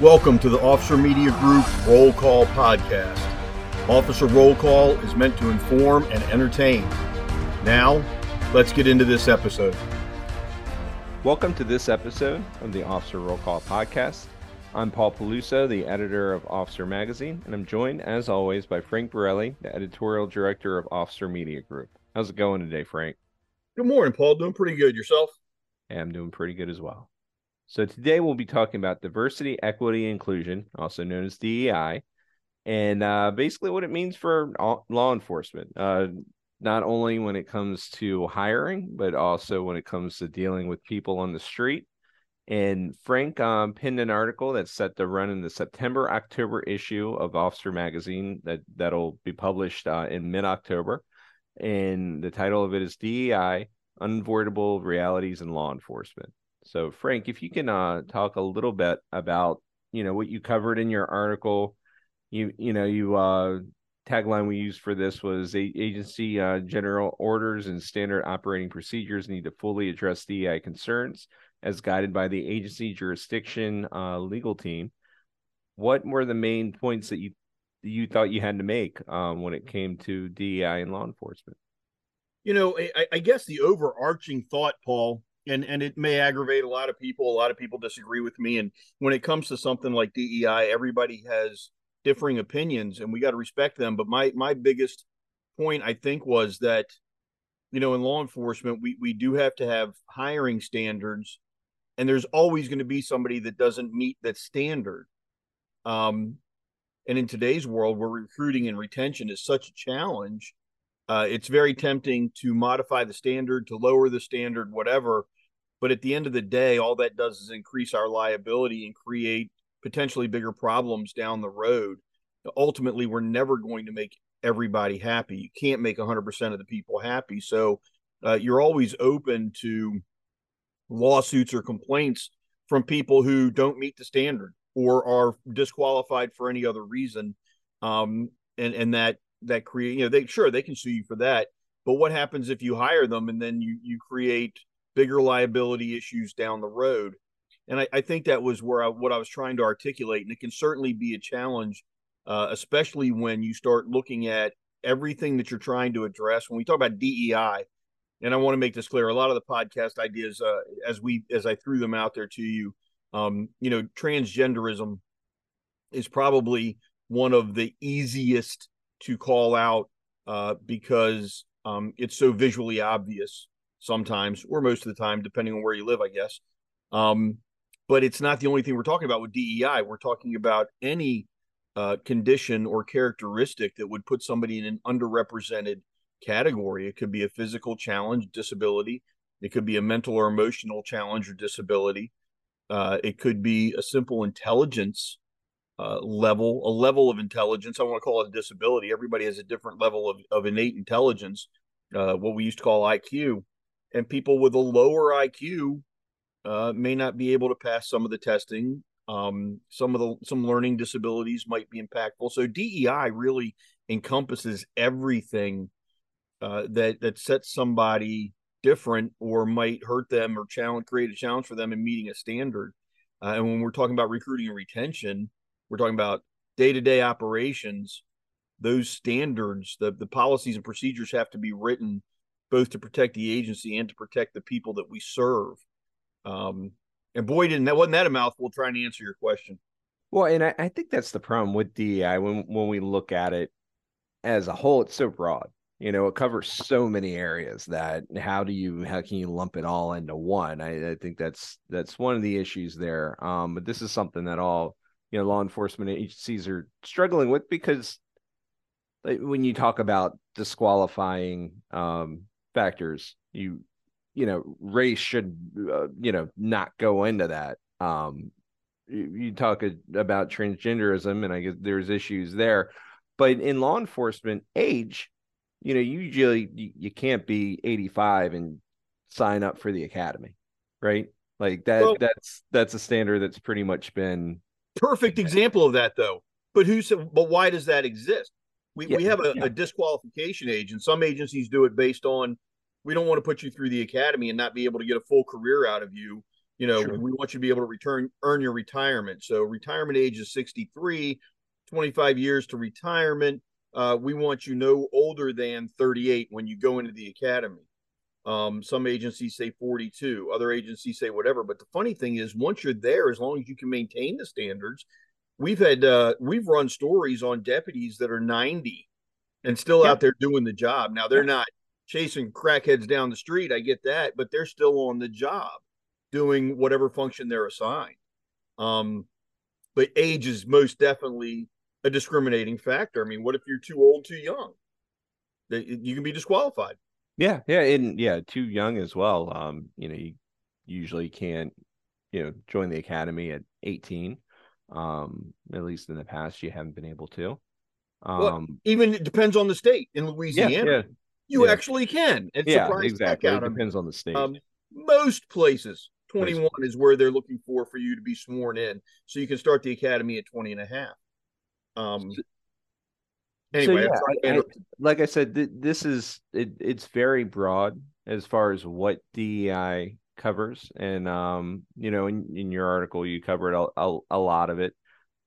Welcome to the Officer Media Group Roll Call Podcast. Officer Roll Call is meant to inform and entertain. Now, let's get into this episode. Welcome to this episode of the Officer Roll Call Podcast. I'm Paul Peluso, the editor of Officer Magazine, and I'm joined, as always, by Frank Borelli, the editorial director of Officer Media Group. How's it going today, Frank? Good morning, Paul. Doing pretty good. Yourself? Yeah, I'm doing pretty good as well. So today we'll be talking about diversity, equity, inclusion, also known as DEI, and uh, basically what it means for law enforcement. Uh, not only when it comes to hiring, but also when it comes to dealing with people on the street and Frank um, pinned an article that's set to run in the September October issue of Officer Magazine that that'll be published uh, in mid October, and the title of it is DEI: Unavoidable Realities in Law Enforcement. So, Frank, if you can uh, talk a little bit about you know what you covered in your article, you you know you uh, tagline we used for this was agency uh, general orders and standard operating procedures need to fully address DEI concerns as guided by the agency jurisdiction uh, legal team. What were the main points that you you thought you had to make um, when it came to DEI and law enforcement? You know, I, I guess the overarching thought, Paul, and and it may aggravate a lot of people. A lot of people disagree with me. And when it comes to something like DEI, everybody has differing opinions, and we got to respect them. But my my biggest point, I think, was that you know in law enforcement we we do have to have hiring standards and there's always going to be somebody that doesn't meet that standard. Um, and in today's world, where recruiting and retention is such a challenge, uh, it's very tempting to modify the standard, to lower the standard, whatever. But at the end of the day, all that does is increase our liability and create potentially bigger problems down the road. Ultimately, we're never going to make everybody happy. You can't make 100% of the people happy. So uh, you're always open to lawsuits or complaints from people who don't meet the standard or are disqualified for any other reason um, and and that that create you know they sure they can sue you for that but what happens if you hire them and then you you create bigger liability issues down the road and I, I think that was where I, what I was trying to articulate and it can certainly be a challenge uh, especially when you start looking at everything that you're trying to address when we talk about DEI and I want to make this clear. A lot of the podcast ideas, uh, as we as I threw them out there to you, um, you know, transgenderism is probably one of the easiest to call out uh, because um, it's so visually obvious sometimes, or most of the time, depending on where you live, I guess. Um, but it's not the only thing we're talking about with DEI. We're talking about any uh, condition or characteristic that would put somebody in an underrepresented category. It could be a physical challenge, disability. It could be a mental or emotional challenge or disability. Uh, it could be a simple intelligence uh, level, a level of intelligence. I want to call it a disability. Everybody has a different level of, of innate intelligence, uh, what we used to call IQ. And people with a lower IQ uh, may not be able to pass some of the testing. Um, some of the some learning disabilities might be impactful. So DEI really encompasses everything uh, that that sets somebody different or might hurt them or challenge create a challenge for them in meeting a standard. Uh, and when we're talking about recruiting and retention, we're talking about day-to-day operations. Those standards, the the policies and procedures have to be written both to protect the agency and to protect the people that we serve. Um, and boy, didn't that wasn't that a mouthful trying to answer your question. Well, and I, I think that's the problem with DEI when when we look at it as a whole, it's so broad you know it covers so many areas that how do you how can you lump it all into one i, I think that's that's one of the issues there um, but this is something that all you know law enforcement agencies are struggling with because when you talk about disqualifying um, factors you you know race should uh, you know not go into that um, you, you talk about transgenderism and i guess there's issues there but in law enforcement age you know, usually you, you can't be 85 and sign up for the academy, right? Like that well, that's that's a standard that's pretty much been perfect example of that though. But who said but why does that exist? We yeah, we have a, yeah. a disqualification age and some agencies do it based on we don't want to put you through the academy and not be able to get a full career out of you You know, sure. we want you to be able to return, earn your retirement. So retirement age is 63, 25 years to retirement. Uh, we want you no older than 38 when you go into the academy. Um, some agencies say 42, other agencies say whatever. But the funny thing is, once you're there, as long as you can maintain the standards, we've had uh, we've run stories on deputies that are 90 and still out there doing the job. Now they're not chasing crackheads down the street. I get that, but they're still on the job doing whatever function they're assigned. Um, but age is most definitely a discriminating factor. I mean, what if you're too old, too young? You can be disqualified. Yeah, yeah, and yeah, too young as well. Um, you know, you usually can't, you know, join the academy at 18. Um, at least in the past, you haven't been able to. Um, well, even it depends on the state. In Louisiana, yeah, yeah, you yeah. actually can. It yeah, exactly. It depends on the state. Um, most places, 21 most. is where they're looking for for you to be sworn in, so you can start the academy at 20 and a half. Um, anyway, so, yeah, I, like I said, th- this is it, it's very broad as far as what DEI covers, and um, you know, in, in your article, you covered a, a, a lot of it.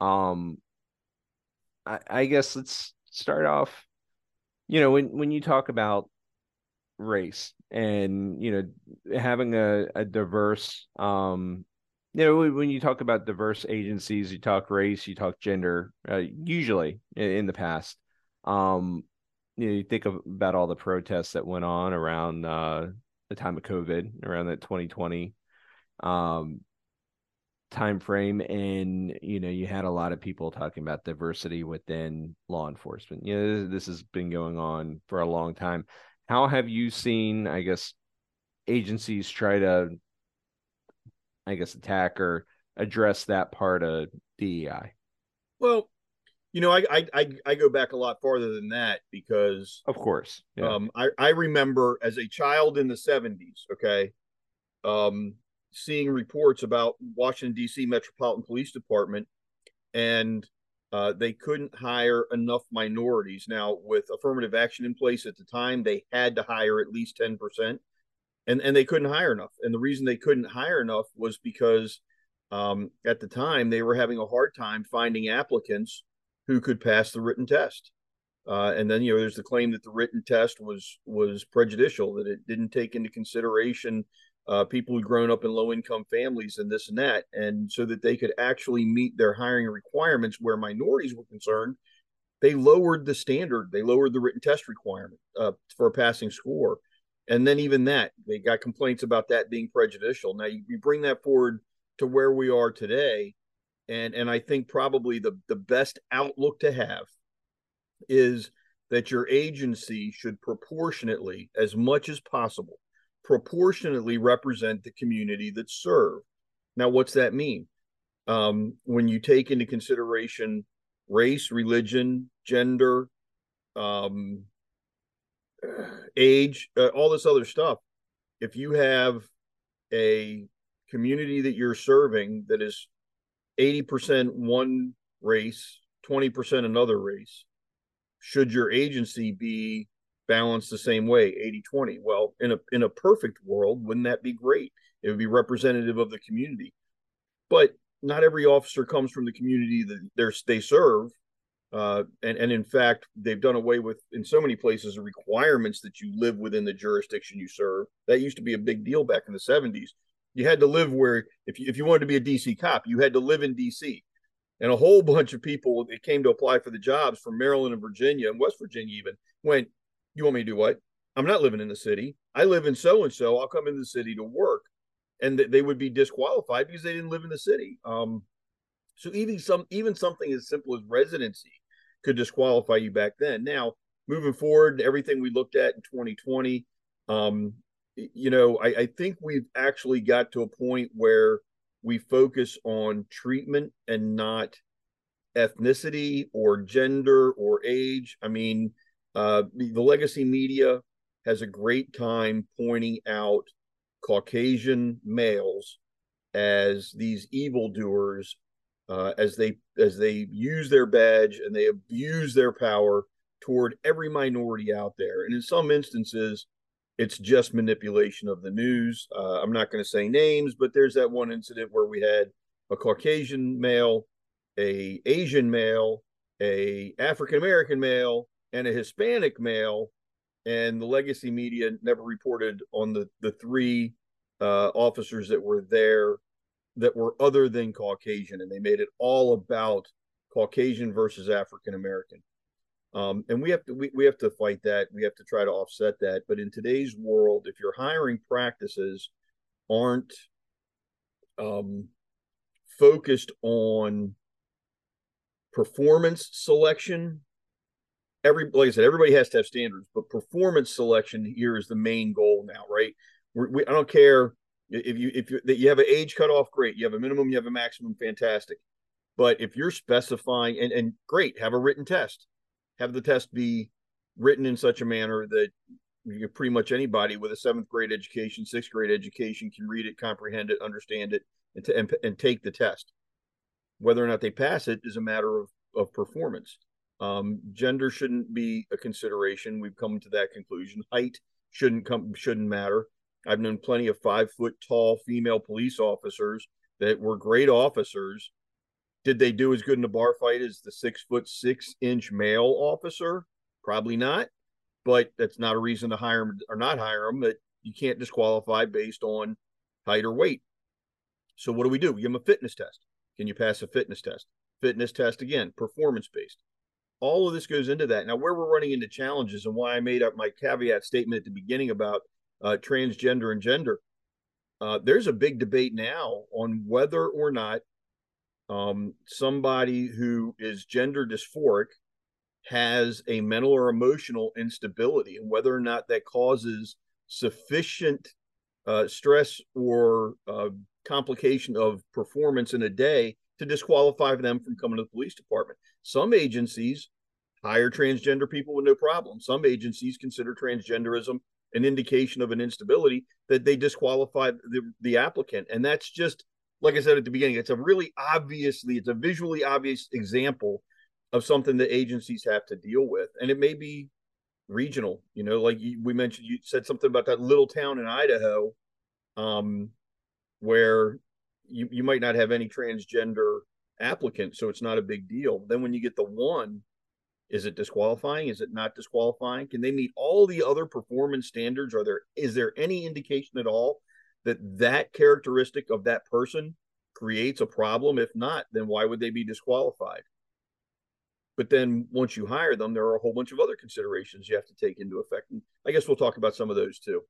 Um, I, I guess let's start off. You know, when when you talk about race and you know having a, a diverse um you know when you talk about diverse agencies you talk race you talk gender uh, usually in the past um, you know, you think of, about all the protests that went on around uh, the time of COVID, around that 2020 um, time frame, and you know, you had a lot of people talking about diversity within law enforcement. You know, this, this has been going on for a long time. How have you seen, I guess, agencies try to, I guess, attack or address that part of DEI? Well, you know, I, I I go back a lot farther than that because, of course, yeah. um, I I remember as a child in the '70s, okay, um, seeing reports about Washington D.C. Metropolitan Police Department, and uh, they couldn't hire enough minorities. Now, with affirmative action in place at the time, they had to hire at least ten percent, and and they couldn't hire enough. And the reason they couldn't hire enough was because um, at the time they were having a hard time finding applicants who could pass the written test. Uh, and then you know there's the claim that the written test was was prejudicial that it didn't take into consideration uh, people who'd grown up in low income families and this and that. And so that they could actually meet their hiring requirements where minorities were concerned they lowered the standard they lowered the written test requirement uh, for a passing score. And then even that they got complaints about that being prejudicial. Now you, you bring that forward to where we are today and and I think probably the the best outlook to have is that your agency should proportionately, as much as possible, proportionately represent the community that's served. Now, what's that mean? Um, when you take into consideration race, religion, gender, um, age, uh, all this other stuff, if you have a community that you're serving that is 80% one race, 20% another race. Should your agency be balanced the same way, 80 20? Well, in a in a perfect world, wouldn't that be great? It would be representative of the community. But not every officer comes from the community that they serve. Uh, and, and in fact, they've done away with, in so many places, the requirements that you live within the jurisdiction you serve. That used to be a big deal back in the 70s you had to live where if you, if you wanted to be a DC cop, you had to live in DC. And a whole bunch of people that came to apply for the jobs from Maryland and Virginia and West Virginia even went, "You want me to do what? I'm not living in the city. I live in so and so. I'll come in the city to work." And th- they would be disqualified because they didn't live in the city. Um, so even some even something as simple as residency could disqualify you back then. Now, moving forward, everything we looked at in 2020, um, you know, I, I think we've actually got to a point where we focus on treatment and not ethnicity or gender or age. I mean, uh, the, legacy media has a great time pointing out Caucasian males as these evildoers uh, as they as they use their badge and they abuse their power toward every minority out there. And in some instances, it's just manipulation of the news. Uh, I'm not going to say names, but there's that one incident where we had a Caucasian male, a Asian male, a African American male, and a Hispanic male, and the legacy media never reported on the the three uh, officers that were there that were other than Caucasian, and they made it all about Caucasian versus African American. Um, and we have to we, we have to fight that. We have to try to offset that. But in today's world, if your hiring practices aren't um, focused on performance selection, every like I said, everybody has to have standards, but performance selection here is the main goal now, right? We, I don't care if you if you that you have an age cutoff, great. You have a minimum, you have a maximum, fantastic. But if you're specifying and and great, have a written test have the test be written in such a manner that pretty much anybody with a seventh grade education, sixth grade education can read it, comprehend it, understand it, and, to, and, and take the test. Whether or not they pass it is a matter of, of performance. Um, gender shouldn't be a consideration. We've come to that conclusion. Height shouldn't come shouldn't matter. I've known plenty of five foot tall female police officers that were great officers did they do as good in a bar fight as the six foot six inch male officer? Probably not, but that's not a reason to hire them or not hire them. That you can't disqualify based on height or weight. So what do we do? We give them a fitness test. Can you pass a fitness test? Fitness test again, performance based. All of this goes into that. Now, where we're running into challenges and why I made up my caveat statement at the beginning about uh, transgender and gender. Uh, there's a big debate now on whether or not um, somebody who is gender dysphoric has a mental or emotional instability and whether or not that causes sufficient uh, stress or uh, complication of performance in a day to disqualify them from coming to the police department. Some agencies hire transgender people with no problem. Some agencies consider transgenderism an indication of an instability that they disqualify the, the applicant. And that's just like I said at the beginning, it's a really obviously, it's a visually obvious example of something that agencies have to deal with. And it may be regional, you know, like we mentioned, you said something about that little town in Idaho um, where you, you might not have any transgender applicants, so it's not a big deal. Then when you get the one, is it disqualifying? Is it not disqualifying? Can they meet all the other performance standards? Are there is there any indication at all that that characteristic of that person creates a problem. If not, then why would they be disqualified? But then once you hire them, there are a whole bunch of other considerations you have to take into effect. And I guess we'll talk about some of those too.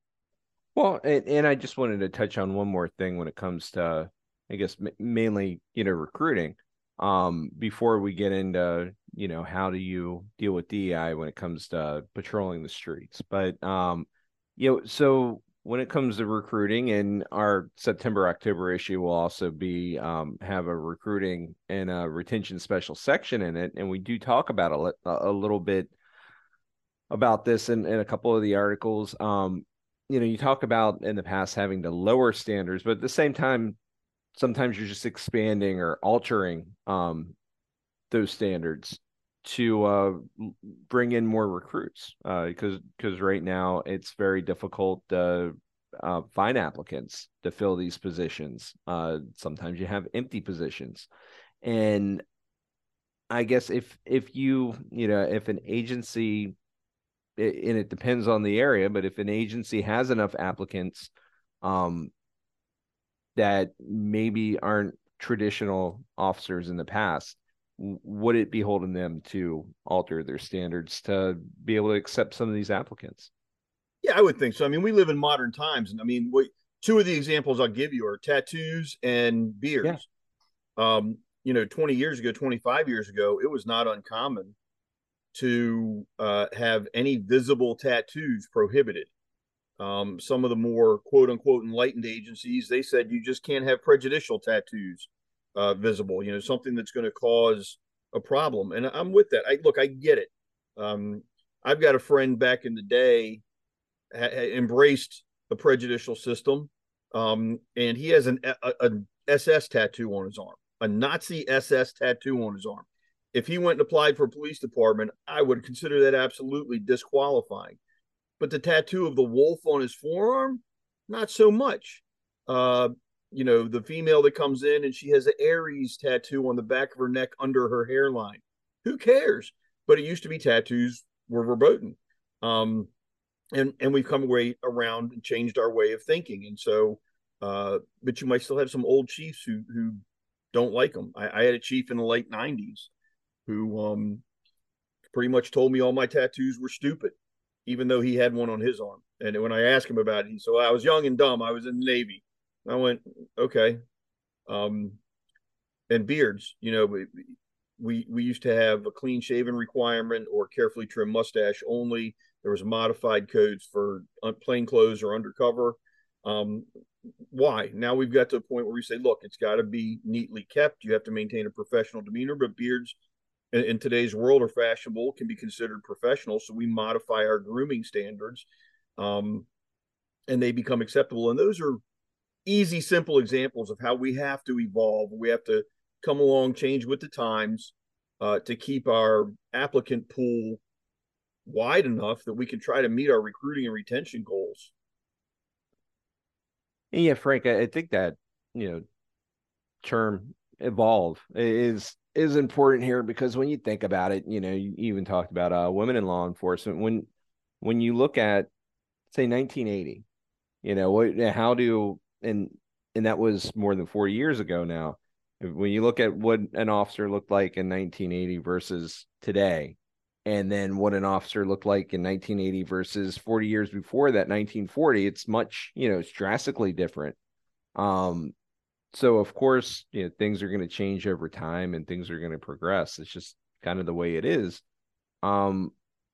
Well, and, and I just wanted to touch on one more thing when it comes to, I guess, mainly, you know, recruiting. Um, before we get into, you know, how do you deal with DEI when it comes to patrolling the streets? But, um, you know, so when it comes to recruiting and our september october issue will also be um, have a recruiting and a retention special section in it and we do talk about a, a little bit about this in, in a couple of the articles. Um, you know you talk about in the past having to lower standards but at the same time sometimes you're just expanding or altering um, those standards to uh, bring in more recruits because uh, because right now it's very difficult to uh, find applicants to fill these positions. Uh, sometimes you have empty positions, and I guess if if you you know if an agency and it depends on the area, but if an agency has enough applicants um, that maybe aren't traditional officers in the past, would it be holding them to alter their standards to be able to accept some of these applicants? Yeah, I would think so. I mean, we live in modern times, and I mean, we, two of the examples I'll give you are tattoos and beards. Yeah. Um, you know, 20 years ago, 25 years ago, it was not uncommon to uh, have any visible tattoos prohibited. Um, some of the more quote unquote enlightened agencies, they said you just can't have prejudicial tattoos uh, visible. You know, something that's going to cause a problem. And I'm with that. I look, I get it. Um, I've got a friend back in the day ha- embraced the prejudicial system, um, and he has an a, a SS tattoo on his arm, a Nazi SS tattoo on his arm. If he went and applied for a police department, I would consider that absolutely disqualifying. but the tattoo of the wolf on his forearm, not so much. Uh, you know, the female that comes in and she has an Aries tattoo on the back of her neck under her hairline. Who cares? But it used to be tattoos were verboten. Um, and and we've come away around and changed our way of thinking. And so, uh, but you might still have some old chiefs who who don't like them. I, I had a chief in the late '90s who um, pretty much told me all my tattoos were stupid, even though he had one on his arm. And when I asked him about it, he said, well, "I was young and dumb. I was in the Navy." I went, "Okay." Um, and beards, you know, we, we used to have a clean shaven requirement or carefully trimmed mustache only there was modified codes for plain clothes or undercover. Um, why? Now we've got to a point where we say, look, it's got to be neatly kept. You have to maintain a professional demeanor, but beards in, in, today's world are fashionable, can be considered professional. So we modify our grooming standards um, and they become acceptable. And those are easy, simple examples of how we have to evolve. We have to come along, change with the times uh, to keep our applicant pool wide enough that we can try to meet our recruiting and retention goals. Yeah, Frank, I think that you know term evolve is is important here because when you think about it, you know, you even talked about uh, women in law enforcement. When when you look at say 1980, you know, what how do and and that was more than 40 years ago now. When you look at what an officer looked like in 1980 versus today, and then what an officer looked like in 1980 versus 40 years before that 1940 it's much you know it's drastically different. Um so of course you know things are going to change over time and things are going to progress. It's just kind of the way it is. Um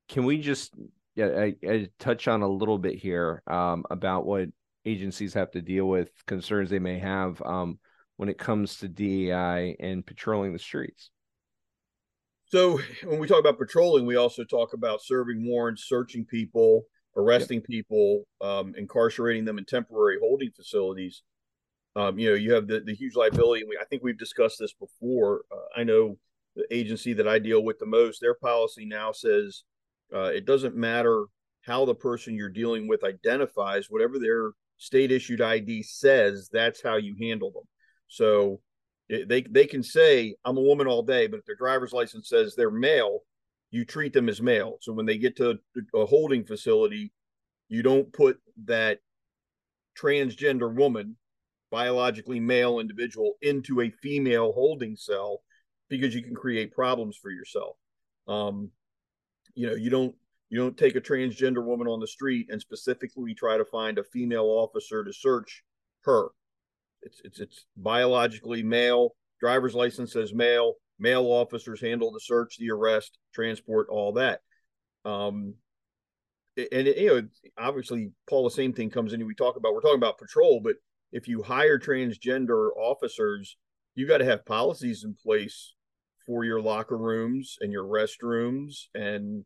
can we just yeah I, I touch on a little bit here um about what agencies have to deal with concerns they may have um when it comes to DEI and patrolling the streets so when we talk about patrolling, we also talk about serving warrants, searching people, arresting yep. people, um, incarcerating them in temporary holding facilities. Um, you know, you have the, the huge liability. And we, I think we've discussed this before. Uh, I know the agency that I deal with the most, their policy now says uh, it doesn't matter how the person you're dealing with identifies, whatever their state issued ID says, that's how you handle them. So they they can say I'm a woman all day, but if their driver's license says they're male, you treat them as male. So when they get to a holding facility, you don't put that transgender woman, biologically male individual, into a female holding cell because you can create problems for yourself. Um, you know, you don't you don't take a transgender woman on the street and specifically try to find a female officer to search her it's it's it's biologically male. Driver's license says male. Male officers handle the search, the arrest, transport, all that. Um, and it, you know, obviously, Paul, the same thing comes in. We talk about we're talking about patrol, but if you hire transgender officers, you got to have policies in place for your locker rooms and your restrooms and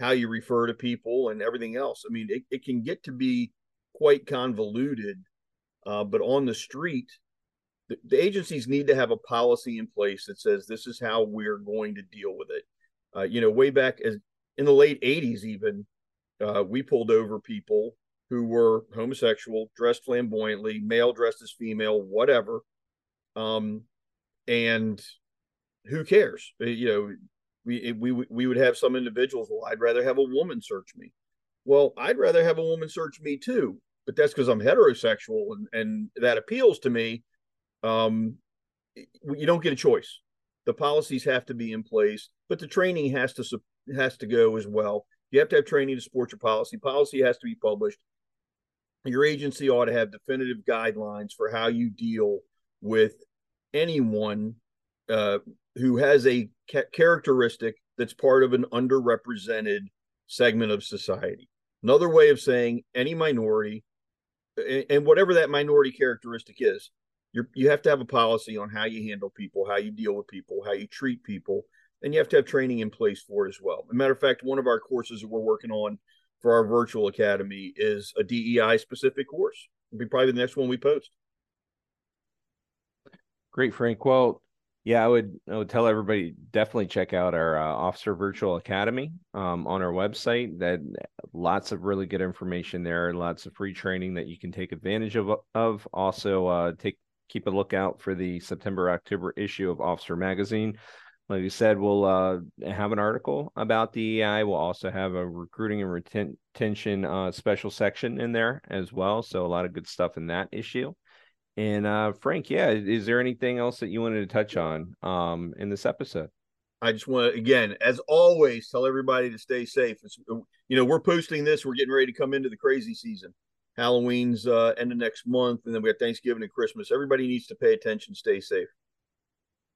how you refer to people and everything else. I mean, it, it can get to be quite convoluted uh, but on the street, the, the, agencies need to have a policy in place that says this is how we're going to deal with it. Uh, you know, way back as in the late 80s, even uh, we pulled over people who were homosexual, dressed flamboyantly, male dressed as female, whatever. Um, and who cares? Uh, you know, we we we would have some individuals. Well, I'd rather have a woman search me. Well, I'd rather have a woman search me too but that's because I'm heterosexual and, and that appeals to me. Um, you don't get a choice. The policies have to be in place, but the training has to has to go as well. You have to have training to support your policy. Policy has to be published. Your agency ought to have definitive guidelines for how you deal with anyone uh, who has a ca- characteristic that's part of an underrepresented segment of society. Another way of saying any minority and whatever that minority characteristic is, you you have to have a policy on how you handle people, how you deal with people, how you treat people, and you have to have training in place for it as well. As a matter of fact, one of our courses that we're working on for our virtual academy is a DEI specific course. It'll be probably the next one we post. Great, Frank. Well, Yeah, I would I would tell everybody definitely check out our uh, Officer Virtual Academy um, on our website. That lots of really good information there, lots of free training that you can take advantage of. Of also uh, take keep a lookout for the September October issue of Officer Magazine. Like you said, we'll uh, have an article about DEI. We'll also have a recruiting and retention uh, special section in there as well. So a lot of good stuff in that issue. And uh, Frank, yeah, is there anything else that you wanted to touch on um, in this episode? I just want to again, as always, tell everybody to stay safe. It's, you know, we're posting this. We're getting ready to come into the crazy season. Halloween's uh, end of next month, and then we have Thanksgiving and Christmas. Everybody needs to pay attention. Stay safe.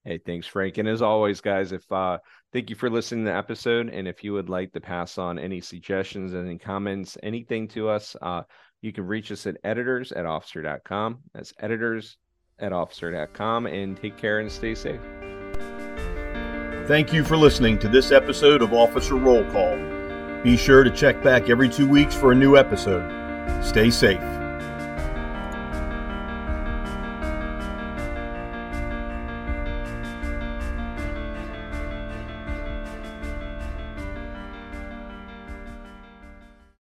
Hey, thanks, Frank. And as always, guys, if uh, thank you for listening to the episode, and if you would like to pass on any suggestions, any comments, anything to us, uh, you can reach us at editors at officer.com. That's editors at officer.com and take care and stay safe. Thank you for listening to this episode of Officer Roll Call. Be sure to check back every two weeks for a new episode. Stay safe.